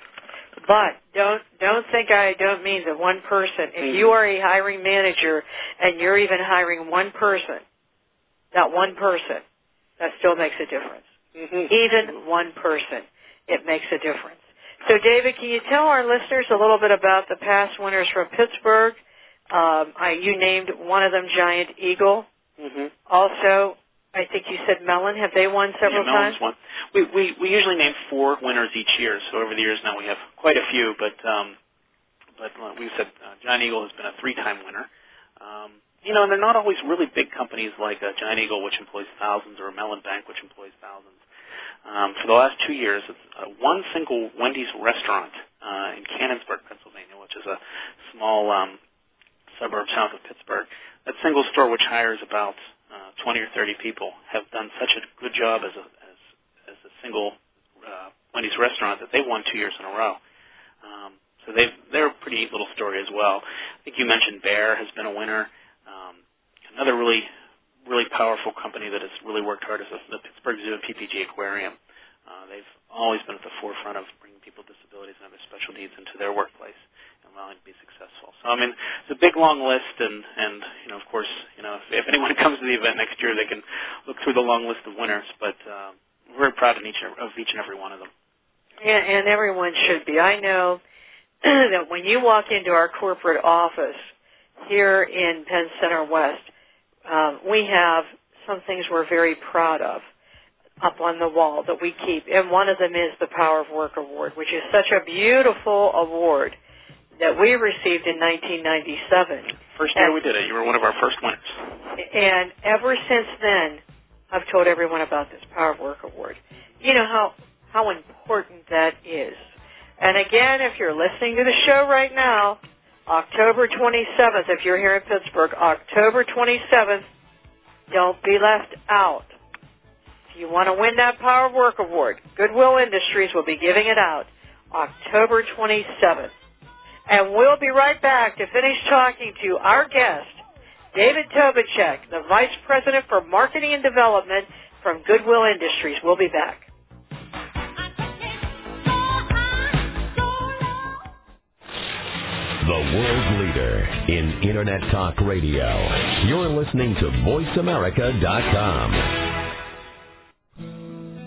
But don't don't think I don't mean the one person. If you are a hiring manager and you're even hiring one person, that one person, that still makes a difference. Mm-hmm. Even one person, it makes a difference. So, David, can you tell our listeners a little bit about the past winners from Pittsburgh? Um, I, you named one of them Giant Eagle. Mm-hmm. Also, I think you said Mellon. Have they won several yeah, Mellon's times? Won. We, we we usually name four winners each year. So over the years now we have quite a few. But um, but uh, we said uh, Giant Eagle has been a three-time winner. Um, you know, and they're not always really big companies like uh, Giant Eagle, which employs thousands, or Mellon Bank, which employs thousands. Um, for the last two years, it's uh, one single Wendy's restaurant uh, in Canonsburg, Pennsylvania, which is a small um, suburb south of Pittsburgh. That single store, which hires about uh, 20 or 30 people, have done such a good job as a as, as a single uh, Wendy's restaurant that they won two years in a row. Um, so they they're a pretty neat little story as well. I think you mentioned Bayer has been a winner. Um, another really really powerful company that has really worked hard is the Pittsburgh Zoo and PPG Aquarium. Uh, they've always been at the forefront of bringing people with disabilities and other special needs into their workplace and allowing them to be successful. So I mean, it's a big long list, and and you know, of course, you know, if, if anyone comes to the event next year, they can look through the long list of winners. But uh, we're very proud of each of each and every one of them. And, and everyone should be. I know that when you walk into our corporate office here in Penn Center West, um, we have some things we're very proud of up on the wall that we keep. And one of them is the Power of Work Award, which is such a beautiful award that we received in 1997. First year and, we did it. You were one of our first winners. And ever since then, I've told everyone about this Power of Work Award. You know how, how important that is. And again, if you're listening to the show right now, October 27th, if you're here in Pittsburgh, October 27th, don't be left out. If you want to win that Power of Work Award, Goodwill Industries will be giving it out October 27th. And we'll be right back to finish talking to our guest, David Tobiczyk, the Vice President for Marketing and Development from Goodwill Industries. We'll be back. The world leader in Internet Talk Radio. You're listening to VoiceAmerica.com.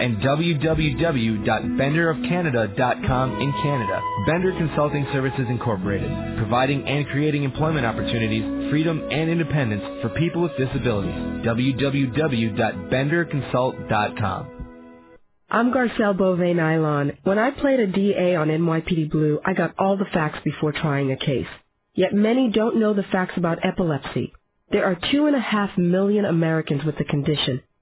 and www.benderofcanada.com in Canada. Bender Consulting Services Incorporated, providing and creating employment opportunities, freedom, and independence for people with disabilities. www.benderconsult.com. I'm Garcelle Beauvais Nilon. When I played a DA on NYPD Blue, I got all the facts before trying a case. Yet many don't know the facts about epilepsy. There are two and a half million Americans with the condition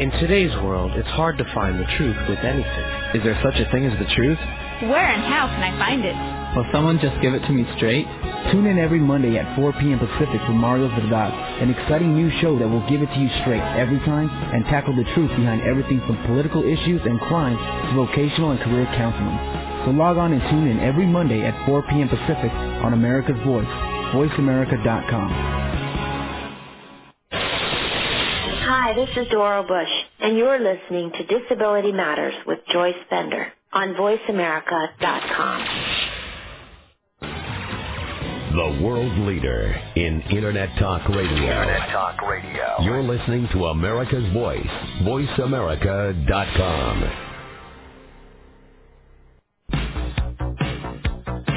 In today's world, it's hard to find the truth with anything. Is there such a thing as the truth? Where and how can I find it? Will someone just give it to me straight? Tune in every Monday at 4 p.m. Pacific for Mario Verdad, an exciting new show that will give it to you straight every time and tackle the truth behind everything from political issues and crime to vocational and career counseling. So log on and tune in every Monday at 4 p.m. Pacific on America's Voice, voiceamerica.com. Hi, this is Doro Bush, and you're listening to Disability Matters with Joyce Bender on voiceamerica.com. The world leader in Internet Talk Radio. Internet Talk Radio. You're listening to America's Voice, voiceamerica.com.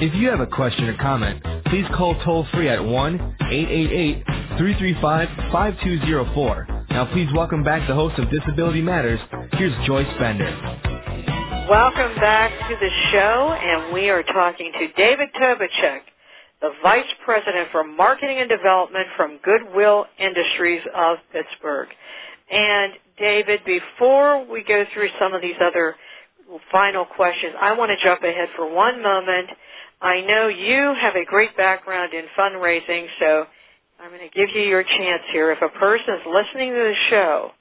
If you have a question or comment, please call toll free at 1-888-335-5204. Now please welcome back the host of Disability Matters. Here's Joyce Bender. Welcome back to the show, and we are talking to David Tobiczyk, the Vice President for Marketing and Development from Goodwill Industries of Pittsburgh. And David, before we go through some of these other final questions, I want to jump ahead for one moment. I know you have a great background in fundraising, so I'm going to give you your chance here. If a person is listening to the show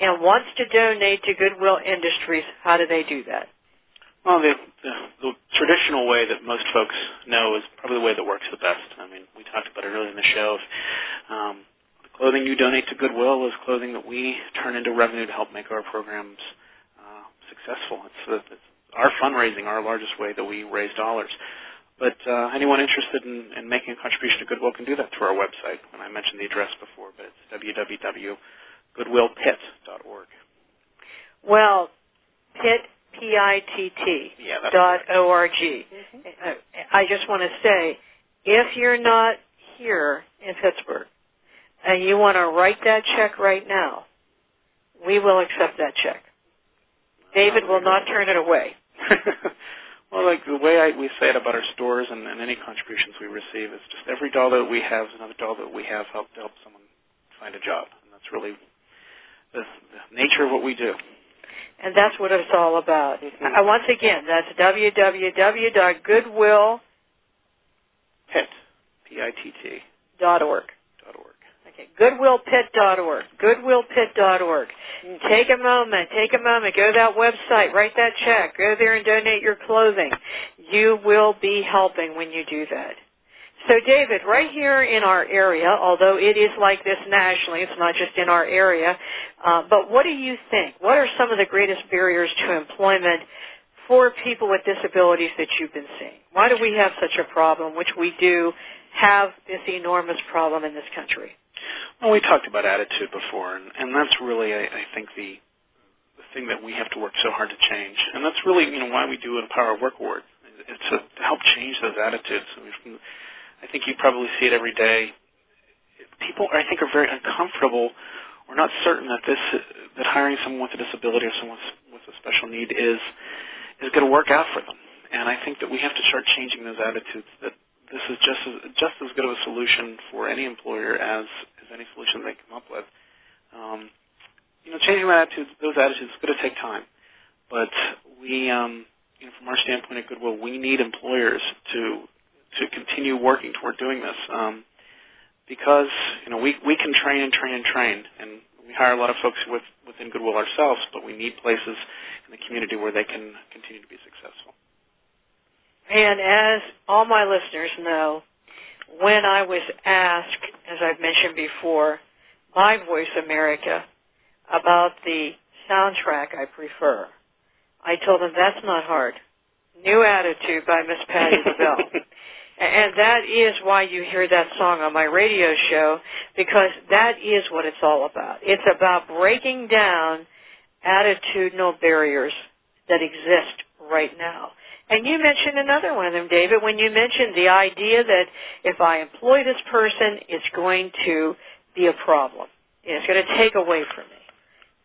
and wants to donate to Goodwill Industries, how do they do that? Well, the, the, the traditional way that most folks know is probably the way that works the best. I mean, we talked about it earlier in the show. Um, the clothing you donate to Goodwill is clothing that we turn into revenue to help make our programs uh, successful. It's, it's our fundraising, our largest way that we raise dollars. But uh, anyone interested in, in making a contribution to Goodwill can do that through our website. And I mentioned the address before, but it's www.goodwillpitt.org. Well, Pitt, P-I-T-T, yeah, dot O-R-G. Mm-hmm. I just want to say, if you're not here in Pittsburgh and you want to write that check right now, we will accept that check. David will not turn it away. well, like the way I, we say it about our stores and, and any contributions we receive is just every dollar that we have is another dollar that we have helped help someone find a job, and that's really the, the nature of what we do. And that's what it's all about. Mm-hmm. Uh, once again, that's www.goodwill. Goodwillpitt.org. Dot org. Dot org. Okay, goodwillpitt.org. Goodwillpitt.org. Mm-hmm. Take a moment. Take a moment. Go to that website. Write that check. Go there and donate your clothing. You will be helping when you do that. So David, right here in our area, although it is like this nationally, it's not just in our area, uh, but what do you think? What are some of the greatest barriers to employment for people with disabilities that you've been seeing? Why do we have such a problem, which we do have this enormous problem in this country? Well, we talked about attitude before, and, and that's really, I, I think, the the thing that we have to work so hard to change, and that's really, you know, why we do Empower Work Award. It's to help change those attitudes. I mean, I think you probably see it every day. People, I think, are very uncomfortable or not certain that this that hiring someone with a disability or someone with a special need is is going to work out for them. And I think that we have to start changing those attitudes. That this is just as, just as good of a solution for any employer as as any solution they come up with. Um, you know, changing that attitude, those attitudes is going to take time. But we, um, you know, from our standpoint at Goodwill, we need employers to to continue working toward doing this. Um, because you know we we can train and train and train, and we hire a lot of folks with, within Goodwill ourselves, but we need places in the community where they can continue to be successful. And as all my listeners know, when I was asked, as I've mentioned before, by Voice America about the soundtrack I prefer, I told them that's not hard. New Attitude by Miss Patti LaBelle. And that is why you hear that song on my radio show, because that is what it's all about. It's about breaking down attitudinal barriers that exist right now. And you mentioned another one of them, David, when you mentioned the idea that if I employ this person, it's going to be a problem. It's going to take away from me.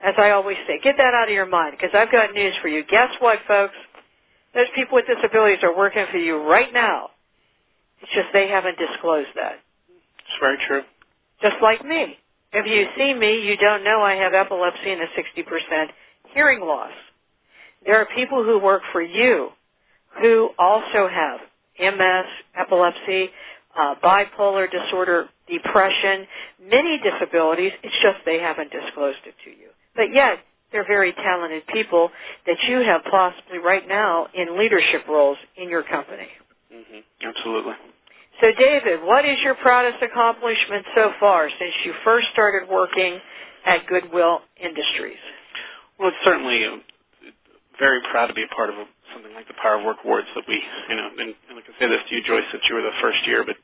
As I always say, get that out of your mind, because I've got news for you. Guess what, folks? Those people with disabilities are working for you right now it's just they haven't disclosed that. It's very true. Just like me. If you see me, you don't know I have epilepsy and a 60% hearing loss. There are people who work for you who also have MS, epilepsy, uh, bipolar disorder, depression, many disabilities. It's just they haven't disclosed it to you. But yet, they're very talented people that you have possibly right now in leadership roles in your company. Mm-hmm. Absolutely. So, David, what is your proudest accomplishment so far since you first started working at Goodwill Industries? Well, it's certainly uh, very proud to be a part of a, something like the Power of Work Awards that we, you know, and, and like I say this to you, Joyce, since you were the first year, but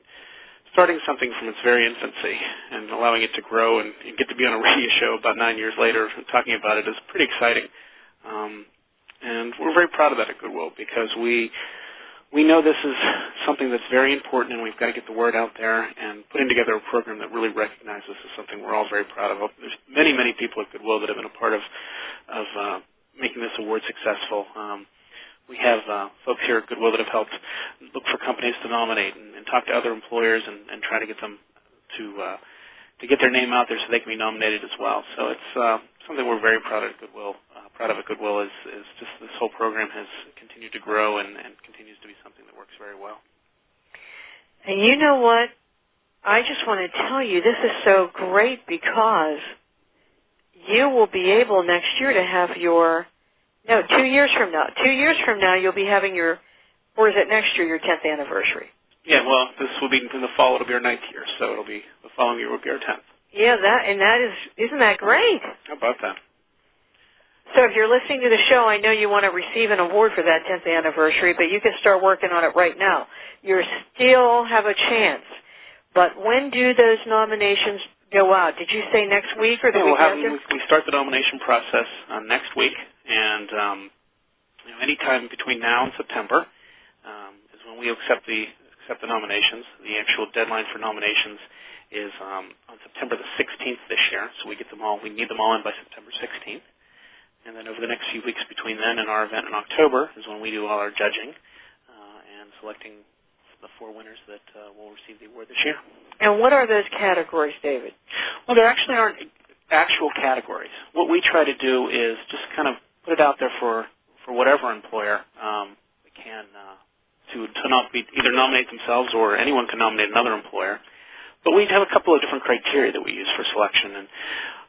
starting something from its very infancy and allowing it to grow and, and get to be on a radio show about nine years later talking about it is pretty exciting. Um, and we're very proud of that at Goodwill because we we know this is something that's very important and we've got to get the word out there and putting together a program that really recognizes this is something we're all very proud of. There's many, many people at Goodwill that have been a part of, of uh, making this award successful. Um, we have uh, folks here at Goodwill that have helped look for companies to nominate and, and talk to other employers and, and try to get them to uh, to get their name out there so they can be nominated as well. So it's uh, something we're very proud of at Goodwill. Uh, proud of at Goodwill is, is just this whole program has continued to grow and, and continues to be something that works very well. And you know what? I just want to tell you this is so great because you will be able next year to have your no two years from now. Two years from now you'll be having your or is it next year your 10th anniversary? Yeah well this will be in the fall. It'll be our ninth year so it'll be the following year will be our 10th yeah that and that is isn't that great? How about that? So if you're listening to the show i know you want to receive an award for that 10th anniversary but you can start working on it right now. You still have a chance. But when do those nominations go out. Did you say next week or the yeah, week we'll have. We start the nomination process uh, next week, and um, you know, anytime between now and September um, is when we accept the accept the nominations. The actual deadline for nominations is um, on September the 16th this year, so we get them all. We need them all in by September 16th, and then over the next few weeks between then and our event in October is when we do all our judging uh, and selecting the four winners that uh, will receive the award this year. And what are those categories, David? Well, there actually aren't actual categories. What we try to do is just kind of put it out there for for whatever employer um, can uh, to to not be either nominate themselves or anyone can nominate another employer. But we have a couple of different criteria that we use for selection, and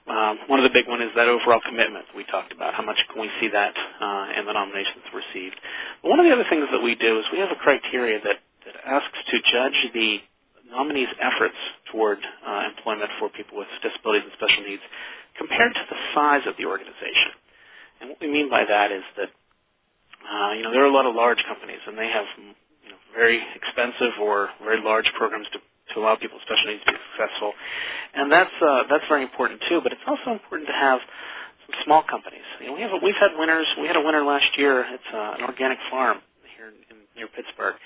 um, one of the big one is that overall commitment we talked about. How much can we see that uh, in the nominations received? But one of the other things that we do is we have a criteria that that asks to judge the nominees' efforts toward uh, employment for people with disabilities and special needs compared to the size of the organization. And what we mean by that is that uh, you know there are a lot of large companies and they have you know, very expensive or very large programs to to allow people with special needs to be successful, and that's uh, that's very important too. But it's also important to have some small companies. You know, we have a, we've had winners. We had a winner last year. It's uh, an organic farm here in, near Pittsburgh,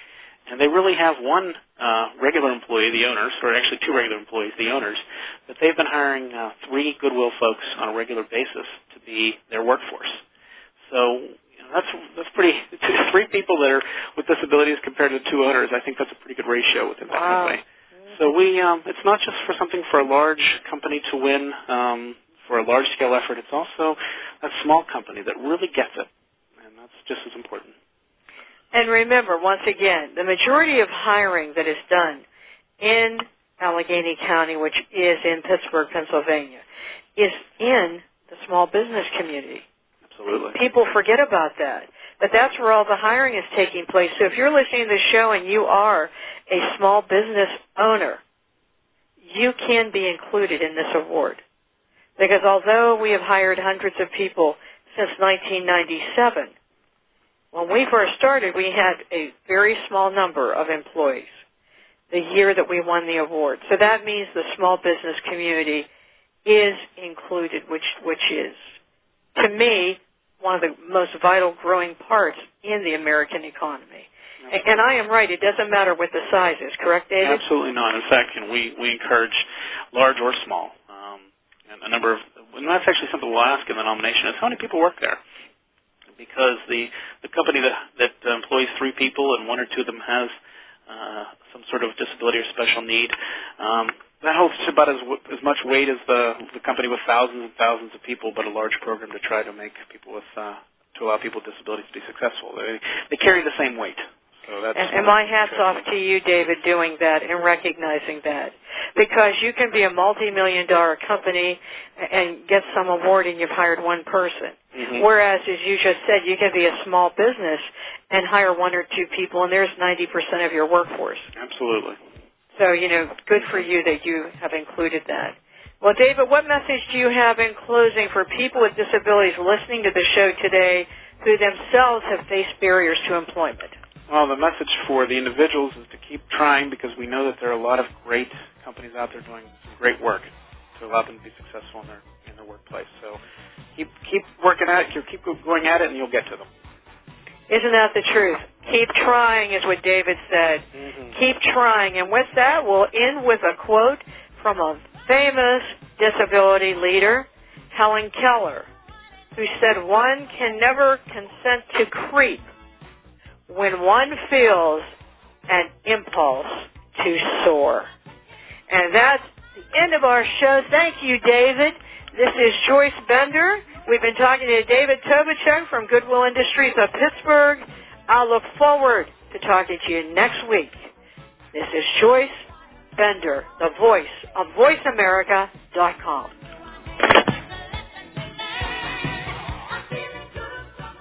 and they really have one uh, regular employee, the owners, or actually two regular employees, the owners, but they've been hiring uh, three Goodwill folks on a regular basis to be their workforce. So you know, that's that's pretty. Three people that are with disabilities compared to two owners, I think that's a pretty good ratio within that wow. company. So we, um, it's not just for something for a large company to win um, for a large scale effort. It's also a small company that really gets it, and that's just as important. And remember, once again, the majority of hiring that is done in Allegheny County, which is in Pittsburgh, Pennsylvania, is in the small business community. Absolutely. People forget about that. But that's where all the hiring is taking place. So if you're listening to the show and you are a small business owner, you can be included in this award. Because although we have hired hundreds of people since 1997, when we first started, we had a very small number of employees the year that we won the award. So that means the small business community is included, which, which is, to me, one of the most vital growing parts in the American economy. And, I am right, it doesn't matter what the size is, correct, David? Absolutely not. In fact, you know, we, we encourage large or small. Um, and a number of, and that's actually something we'll ask in the nomination is how many people work there? Because the the company that that employs three people and one or two of them has uh, some sort of disability or special need, um, that holds about as as much weight as the the company with thousands and thousands of people, but a large program to try to make people with uh, to allow people with disabilities to be successful. They, they carry the same weight. So that's and, and my hat's off to you, David, doing that and recognizing that. Because you can be a multi-million dollar company and get some award and you've hired one person. Mm-hmm. Whereas, as you just said, you can be a small business and hire one or two people and there's 90% of your workforce. Absolutely. So, you know, good for you that you have included that. Well, David, what message do you have in closing for people with disabilities listening to the show today who themselves have faced barriers to employment? Well, the message for the individuals is to keep trying because we know that there are a lot of great companies out there doing some great work to allow them to be successful in their their workplace. So keep keep working at it, keep going at it, and you'll get to them. Isn't that the truth? Keep trying is what David said. Mm-hmm. Keep trying. And with that, we'll end with a quote from a famous disability leader, Helen Keller, who said, one can never consent to creep when one feels an impulse to soar. And that's the end of our show. Thank you, David. This is Joyce Bender. We've been talking to David Tobiczyk from Goodwill Industries of Pittsburgh. I look forward to talking to you next week. This is Joyce Bender, the voice of VoiceAmerica.com.